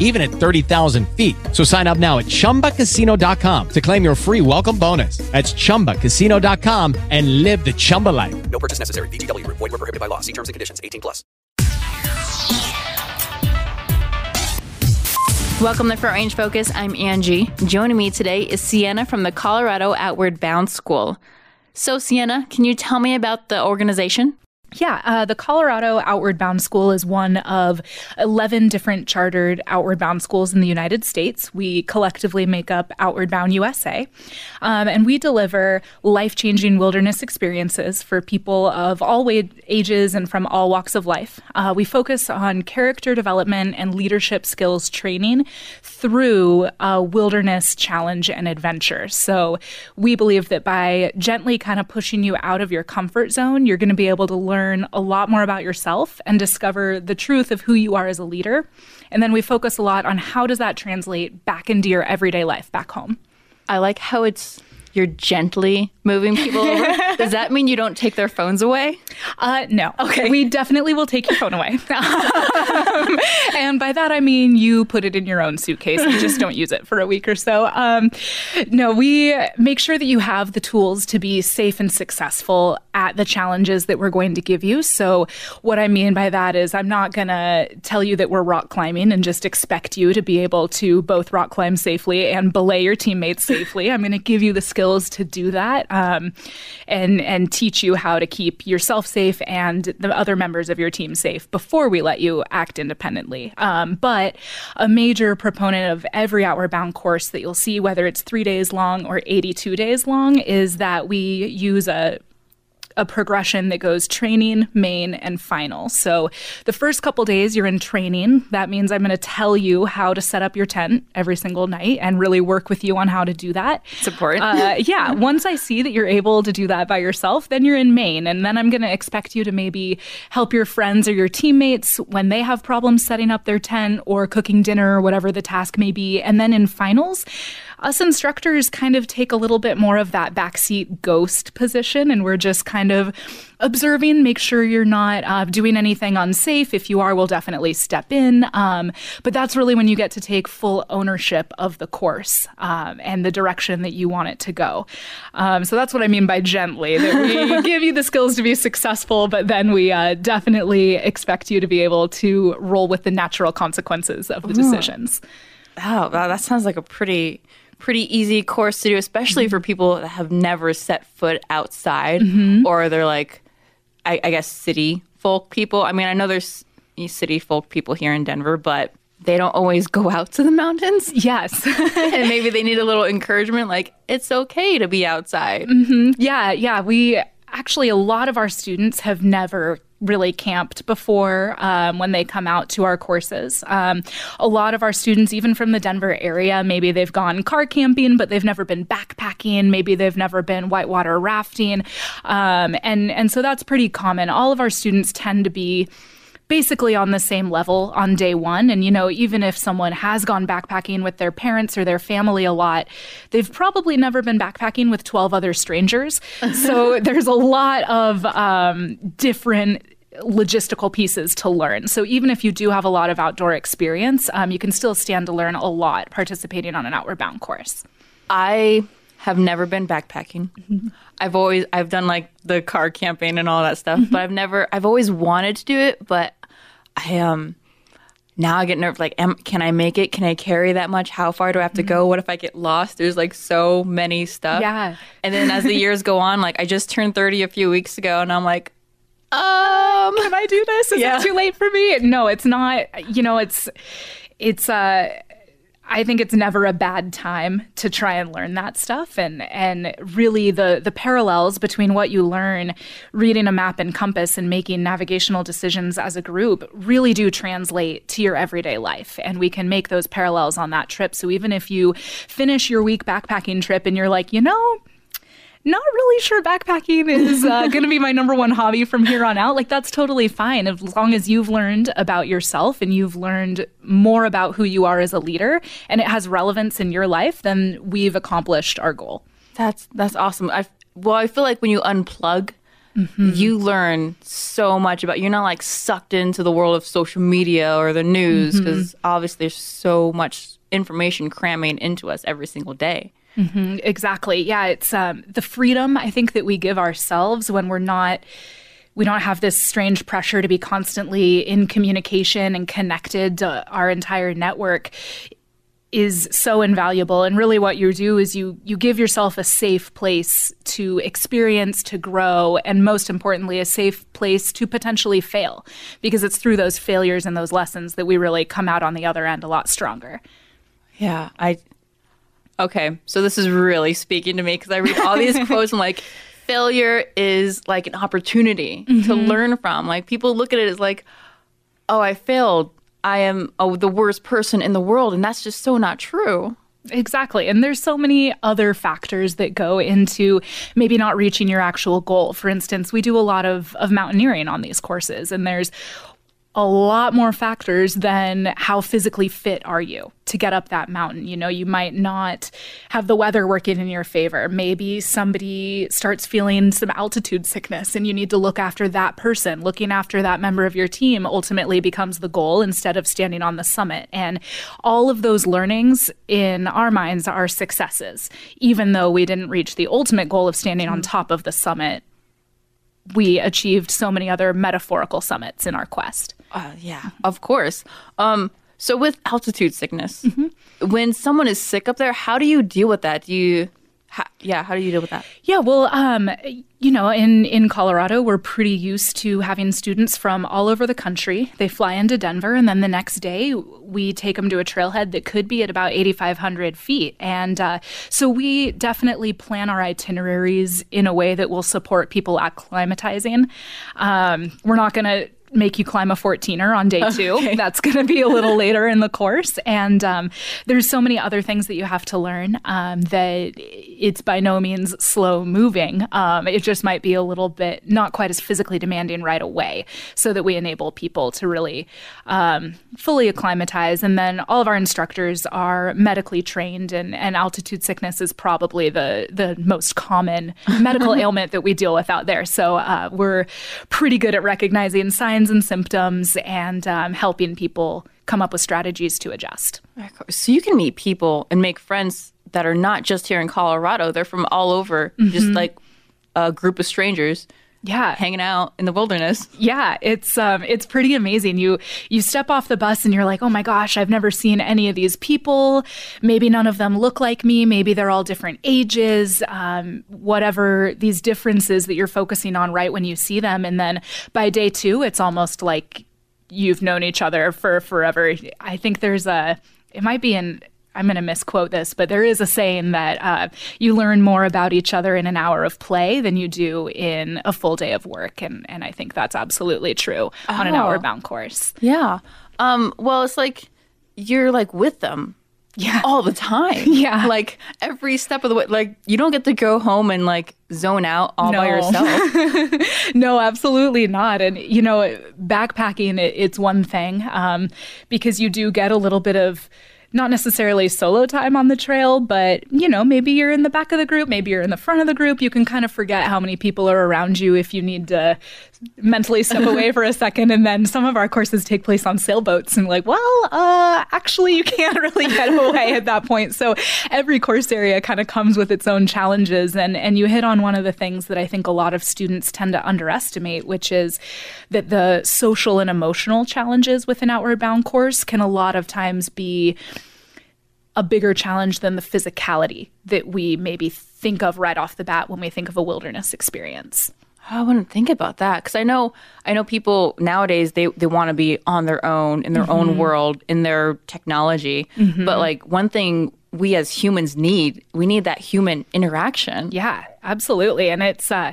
even at 30,000 feet. So sign up now at chumbacasino.com to claim your free welcome bonus. That's chumbacasino.com and live the Chumba life. No purchase necessary. VGW Group. Void were prohibited by law. See terms and conditions. 18 plus. Welcome to Front Range Focus. I'm Angie. Joining me today is Sienna from the Colorado Outward Bound School. So, Sienna, can you tell me about the organization? Yeah, uh, the Colorado Outward Bound School is one of 11 different chartered Outward Bound schools in the United States. We collectively make up Outward Bound USA. Um, and we deliver life changing wilderness experiences for people of all ages and from all walks of life. Uh, we focus on character development and leadership skills training through a wilderness challenge and adventure. So we believe that by gently kind of pushing you out of your comfort zone, you're going to be able to learn learn a lot more about yourself and discover the truth of who you are as a leader. And then we focus a lot on how does that translate back into your everyday life back home. I like how it's you're gently moving people over. Does that mean you don't take their phones away? Uh, no. Okay. We definitely will take your phone away. and by that, I mean you put it in your own suitcase and just don't use it for a week or so. Um, no, we make sure that you have the tools to be safe and successful at the challenges that we're going to give you. So, what I mean by that is, I'm not going to tell you that we're rock climbing and just expect you to be able to both rock climb safely and belay your teammates safely. I'm going to give you the skills to do that um, and, and teach you how to keep yourself safe and the other members of your team safe before we let you act independently. Um, but a major proponent of every Outward Bound course that you'll see, whether it's three days long or 82 days long, is that we use a a progression that goes training, main, and final. So the first couple days you're in training. That means I'm going to tell you how to set up your tent every single night and really work with you on how to do that. Support. Uh, yeah. Once I see that you're able to do that by yourself, then you're in main. And then I'm going to expect you to maybe help your friends or your teammates when they have problems setting up their tent or cooking dinner or whatever the task may be. And then in finals, us instructors kind of take a little bit more of that backseat ghost position and we're just kind of observing, make sure you're not uh, doing anything unsafe. If you are, we'll definitely step in. Um, but that's really when you get to take full ownership of the course um, and the direction that you want it to go. Um, so that's what I mean by gently, that we give you the skills to be successful, but then we uh, definitely expect you to be able to roll with the natural consequences of the decisions. Oh, wow, that sounds like a pretty pretty easy course to do, especially mm-hmm. for people that have never set foot outside mm-hmm. or they're like, I, I, guess, city folk people. I mean, I know there's city folk people here in Denver, but they don't always go out to the mountains. Yes. and maybe they need a little encouragement like, it's okay to be outside. Mm-hmm. Yeah, yeah. We actually, a lot of our students have never really camped before um, when they come out to our courses. Um, a lot of our students, even from the Denver area, maybe they've gone car camping, but they've never been backpacking. Maybe they've never been whitewater rafting, um, and and so that's pretty common. All of our students tend to be basically on the same level on day one. And, you know, even if someone has gone backpacking with their parents or their family a lot, they've probably never been backpacking with 12 other strangers. so there's a lot of um, different logistical pieces to learn. So even if you do have a lot of outdoor experience, um, you can still stand to learn a lot participating on an outward bound course. I have never been backpacking. Mm-hmm. I've always I've done like the car camping and all that stuff, mm-hmm. but I've never I've always wanted to do it, but I um now I get nervous. Like, am, can I make it? Can I carry that much? How far do I have to go? Mm-hmm. What if I get lost? There's like so many stuff. Yeah. And then as the years go on, like I just turned 30 a few weeks ago, and I'm like, um, can I do this? Is yeah. it too late for me? No, it's not. You know, it's it's uh I think it's never a bad time to try and learn that stuff. And and really the the parallels between what you learn reading a map and compass and making navigational decisions as a group really do translate to your everyday life. And we can make those parallels on that trip. So even if you finish your week backpacking trip and you're like you know not really sure backpacking is uh, going to be my number one hobby from here on out. Like, that's totally fine as long as you've learned about yourself and you've learned more about who you are as a leader and it has relevance in your life, then we've accomplished our goal. That's that's awesome. I well, I feel like when you unplug, mm-hmm. you learn so much about. You're not like sucked into the world of social media or the news because mm-hmm. obviously there's so much information cramming into us every single day. Mm-hmm, exactly. Yeah, it's um, the freedom I think that we give ourselves when we're not we don't have this strange pressure to be constantly in communication and connected to our entire network is so invaluable and really what you do is you you give yourself a safe place to experience to grow and most importantly a safe place to potentially fail because it's through those failures and those lessons that we really come out on the other end a lot stronger yeah i Okay, so this is really speaking to me because I read all these quotes and like, failure is like an opportunity mm-hmm. to learn from. Like people look at it as like, oh, I failed. I am oh, the worst person in the world, and that's just so not true. Exactly. And there's so many other factors that go into maybe not reaching your actual goal. For instance, we do a lot of, of mountaineering on these courses, and there's a lot more factors than how physically fit are you to get up that mountain. You know, you might not have the weather working in your favor. Maybe somebody starts feeling some altitude sickness and you need to look after that person. Looking after that member of your team ultimately becomes the goal instead of standing on the summit. And all of those learnings in our minds are successes, even though we didn't reach the ultimate goal of standing on top of the summit we achieved so many other metaphorical summits in our quest. Uh, yeah, of course. Um, so with altitude sickness, mm-hmm. when someone is sick up there, how do you deal with that? Do you how, yeah, how do you deal with that? Yeah, well, um, you know, in, in Colorado, we're pretty used to having students from all over the country. They fly into Denver, and then the next day, we take them to a trailhead that could be at about 8,500 feet. And uh, so we definitely plan our itineraries in a way that will support people acclimatizing. Um, we're not going to make you climb a 14er on day two. Okay. That's going to be a little later in the course. And um, there's so many other things that you have to learn um, that it's by no means slow moving. Um, it just might be a little bit not quite as physically demanding right away so that we enable people to really um, fully acclimatize. And then all of our instructors are medically trained, and, and altitude sickness is probably the, the most common medical ailment that we deal with out there. So uh, we're pretty good at recognizing signs signs and symptoms and um, helping people come up with strategies to adjust. So you can meet people and make friends that are not just here in Colorado, they're from all over, mm-hmm. just like a group of strangers yeah. hanging out in the wilderness. Yeah it's um it's pretty amazing. You you step off the bus and you're like oh my gosh i've never seen any of these people. Maybe none of them look like me. Maybe they're all different ages um, whatever these differences that you're focusing on right when you see them. And then by day two it's almost like you've known each other for forever. I think there's a it might be in I'm going to misquote this, but there is a saying that uh, you learn more about each other in an hour of play than you do in a full day of work, and and I think that's absolutely true oh. on an oh. hour bound course. Yeah. Um, well, it's like you're like with them. Yeah. All the time. Yeah. Like every step of the way. Like you don't get to go home and like zone out all no. by yourself. no, absolutely not. And, you know, backpacking, it, it's one thing um, because you do get a little bit of not necessarily solo time on the trail, but you know, maybe you're in the back of the group, maybe you're in the front of the group. You can kind of forget how many people are around you if you need to mentally step away for a second. And then some of our courses take place on sailboats, and like, well, uh, actually, you can't really get away at that point. So every course area kind of comes with its own challenges, and and you hit on one of the things that I think a lot of students tend to underestimate, which is that the social and emotional challenges with an outward bound course can a lot of times be a bigger challenge than the physicality that we maybe think of right off the bat when we think of a wilderness experience. I wouldn't think about that because I know I know people nowadays they they want to be on their own in their mm-hmm. own world in their technology, mm-hmm. but like one thing we as humans need we need that human interaction. Yeah, absolutely, and it's. uh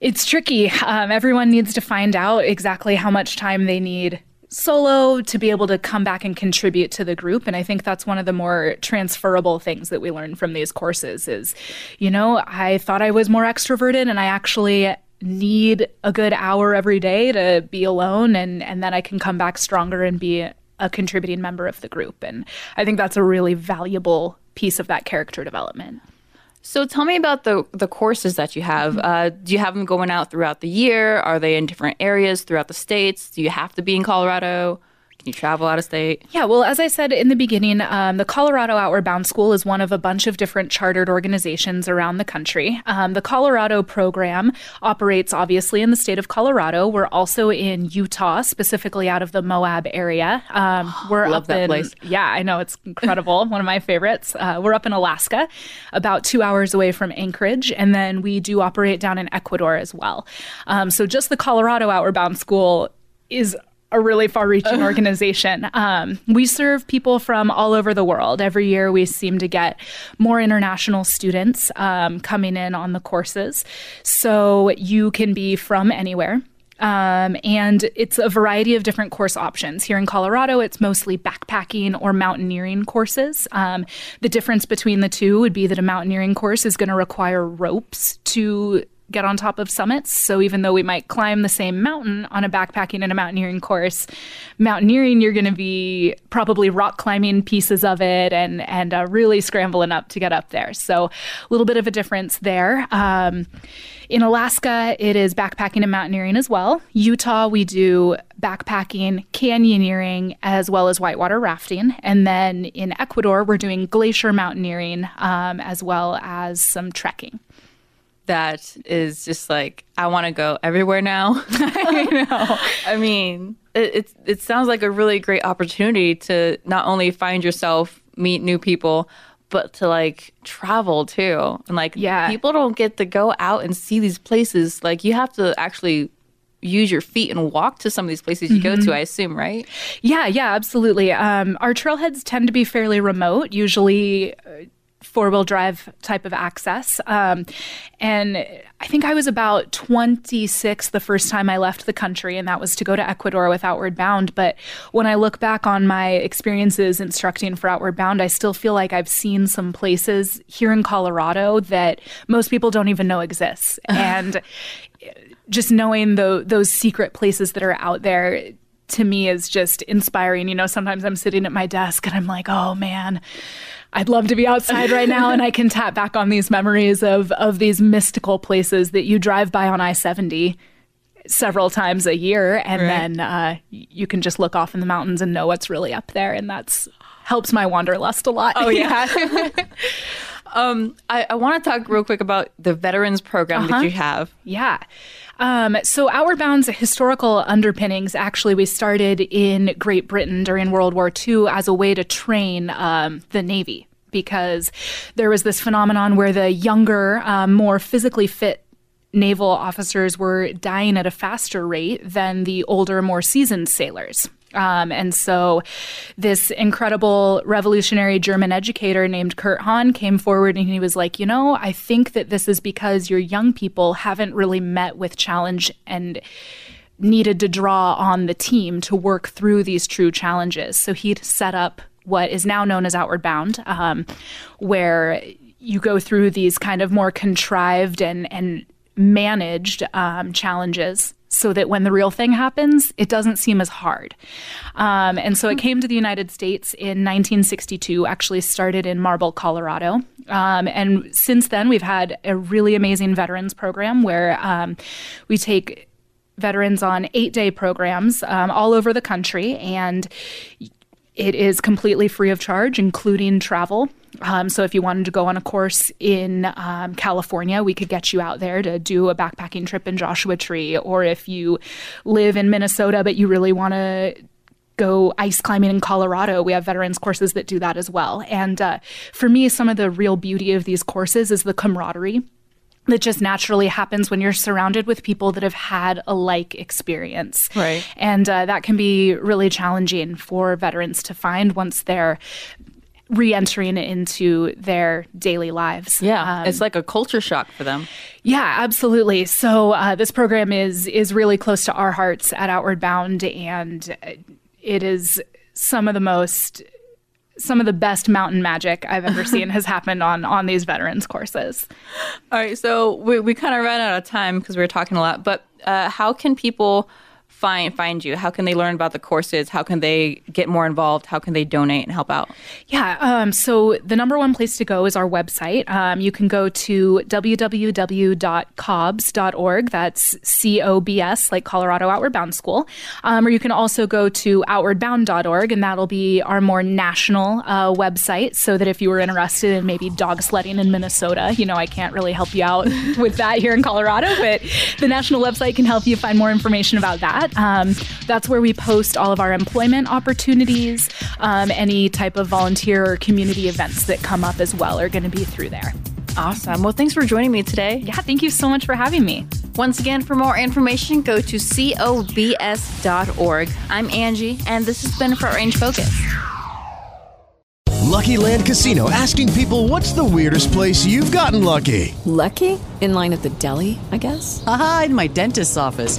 it's tricky. Um, everyone needs to find out exactly how much time they need solo to be able to come back and contribute to the group. And i think that's one of the more transferable things that we learn from these courses is you know i thought i was more extroverted and i actually need a good hour every day to be alone and and then i can come back stronger and be a contributing member of the group. And i think that's a really valuable piece of that character development So tell me about the the courses that you have. Uh, do you have them going out throughout the year? Are they in different areas throughout the states? Do you have to be in Colorado? Can you travel out of state? Yeah, well, as I said in the beginning, um, the Colorado Outward Bound School is one of a bunch of different chartered organizations around the country. Um, the Colorado program operates obviously in the state of Colorado. We're also in Utah, specifically out of the Moab area. Um, we're Love up that in, place. Yeah, I know it's incredible. one of my favorites. Uh, we're up in Alaska, about two hours away from Anchorage, and then we do operate down in Ecuador as well. Um, so just the Colorado Outward Bound School is a really far reaching organization. Um, we serve people from all over the world. Every year, we seem to get more international students um, coming in on the courses. So you can be from anywhere. Um, and it's a variety of different course options. Here in Colorado, it's mostly backpacking or mountaineering courses. Um, the difference between the two would be that a mountaineering course is going to require ropes to get on top of summits. So even though we might climb the same mountain on a backpacking and a mountaineering course, mountaineering you're going to be probably rock climbing pieces of it and and uh, really scrambling up to get up there. So a little bit of a difference there. Um, in Alaska, it is backpacking and mountaineering as well. Utah, we do backpacking, canyoneering, as well as whitewater rafting. And then in Ecuador, we're doing glacier mountaineering um, as well as some trekking. That is just like I want to go everywhere now. I know. I mean, it, it it sounds like a really great opportunity to not only find yourself, meet new people, but to like travel too. And like, Yeah. people don't get to go out and see these places. Like, you have to actually use your feet and walk to some of these places you go to. I assume, right? Yeah, yeah, absolutely. Um, our trailheads tend to be fairly remote, usually uh, four wheel drive type of access. Um, and I think I was about 26 the first time I left the country, and that was to go to Ecuador with Outward Bound. But when I look back on my experiences instructing for Outward Bound, I still feel like I've seen some places here in Colorado that most people don't even know exists. And just knowing the, those secret places that are out there to me is just inspiring. You know, sometimes I'm sitting at my desk and I'm like, oh man, I'd love to be outside right now and I can tap back on these memories of of these mystical places that you drive by on I-70 several times a year and then uh, you can just look off in the mountains and know what's really up there and that's helps my wanderlust a lot. Oh yeah. um, I, I want to talk real quick about the veterans program that you have. Yeah. Um, so Outward Bound's historical underpinnings, actually, we started in Great Britain during World War II as a way to train um, the Navy because there was this phenomenon where the younger, um, more physically fit naval officers were dying at a faster rate than the older, more seasoned sailors. Um, and so, this incredible revolutionary German educator named Kurt Hahn came forward and he was like, You know, I think that this is because your young people haven't really met with challenge and needed to draw on the team to work through these true challenges. So, he'd set up what is now known as Outward Bound, um, where you go through these kind of more contrived and, and managed um, challenges so that when the real thing happens, it doesn't seem as hard. Um, and so it came to the United States in 1962, actually started in Marble, Colorado. Um, and since then, we've had a really amazing veterans program where um, we take veterans on eight day programs um, all over the country. And it is completely free of charge, including travel. Um, so if you wanted to go on a course in um, California, we could get you out there to do a backpacking trip in Joshua Tree. Or if you live in Minnesota but you really want to go ice climbing in Colorado, we have veterans courses that do that as well. And uh, for me, some of the real beauty of these courses is the camaraderie that just naturally happens when you're surrounded with people that have had a like experience. Right. And uh, that can be really challenging for veterans to find once they're re-entering into their daily lives. Yeah, Um, it's like a culture shock for them. yeah, absolutely. So uh, this program is is really close to our hearts at Outward Bound, and it is some of the most some of the best mountain magic I've ever seen has happened on on these veterans courses. All right, so we, we kind of ran out of time because we were talking a lot. But uh, how can people find find you? How can they learn about the courses? How can they get more involved? How can they donate and help out? Yeah. Um, so the number one place to go is our website. Um, you can go to www.cobs.org. That's C O B S, like Colorado Outward Bound School. Um, or you can also go to outwardbound.org, and that'll be our more national uh, website. So that if you were interested in maybe dog sledding in Minnesota, you know, I can't really help you out with that here in Colorado, but the national website can help you find more information about that. Um, that's where we post all of our employment opportunities, um, any type of volunteer or community events that come up as well are going to be through there. Awesome. Well, thanks for joining me today. Yeah, thank you so much for having me. Once again, for more information, go to cobs.org. I'm Angie, and this has been Front Range Focus. Lucky Land Casino asking people what's the weirdest place you've gotten lucky? Lucky? In line at the deli, I guess? Aha, in my dentist's office.